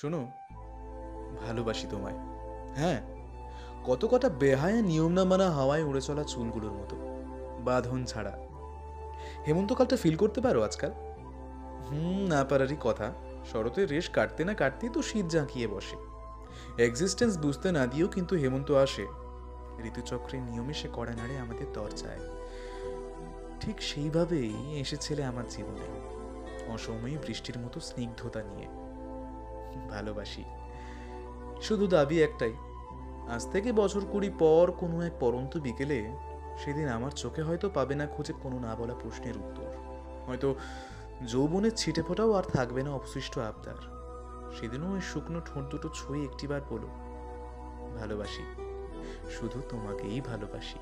শোনো, ভালোবাসি তোমায়। হ্যাঁ কত কটা বেহায়া নিয়ম না মানা হাওয়ায় উড়ে চলা চুলগুলোর মতো, বাঁধন ছাড়া। হেমন্তকালটা ফিল করতে পারো আজকাল? হুম, না পারারই কথা। শরতের রেশ কাটতে না কাটতেই তো শীত জাঁকিয়ে বসে। এক্সিস্টেন্স বুঝতে না দিয়েও কিন্তু হেমন্ত আসে। ঋতুচক্রের নিয়মে সে কড়া নাড়ে আমাদের দরজায়। ঠিক সেইভাবেই এসেছিলে আমার জীবনে। অসময়ে বৃষ্টির মতো স্নিগ্ধতা নিয়ে। ভালোবাসি। শুধু দাবি একটাই, আজ থেকে বছর কুড়ি পর কোনো এক পরন্ত বিকেলে সেদিন আমার চোখে হয়তো পাবে না খুঁজে কোনো না বলা প্রশ্নের উত্তর। হয়তো যৌবনের ছিটে ফোটাও আর থাকবে না অবশিষ্ট আবদার। সেদিনও ওই শুকনো ঠোঁট দুটো ছুঁয়ে একটিবার বলো, ভালোবাসি, শুধু তোমাকেই ভালোবাসি।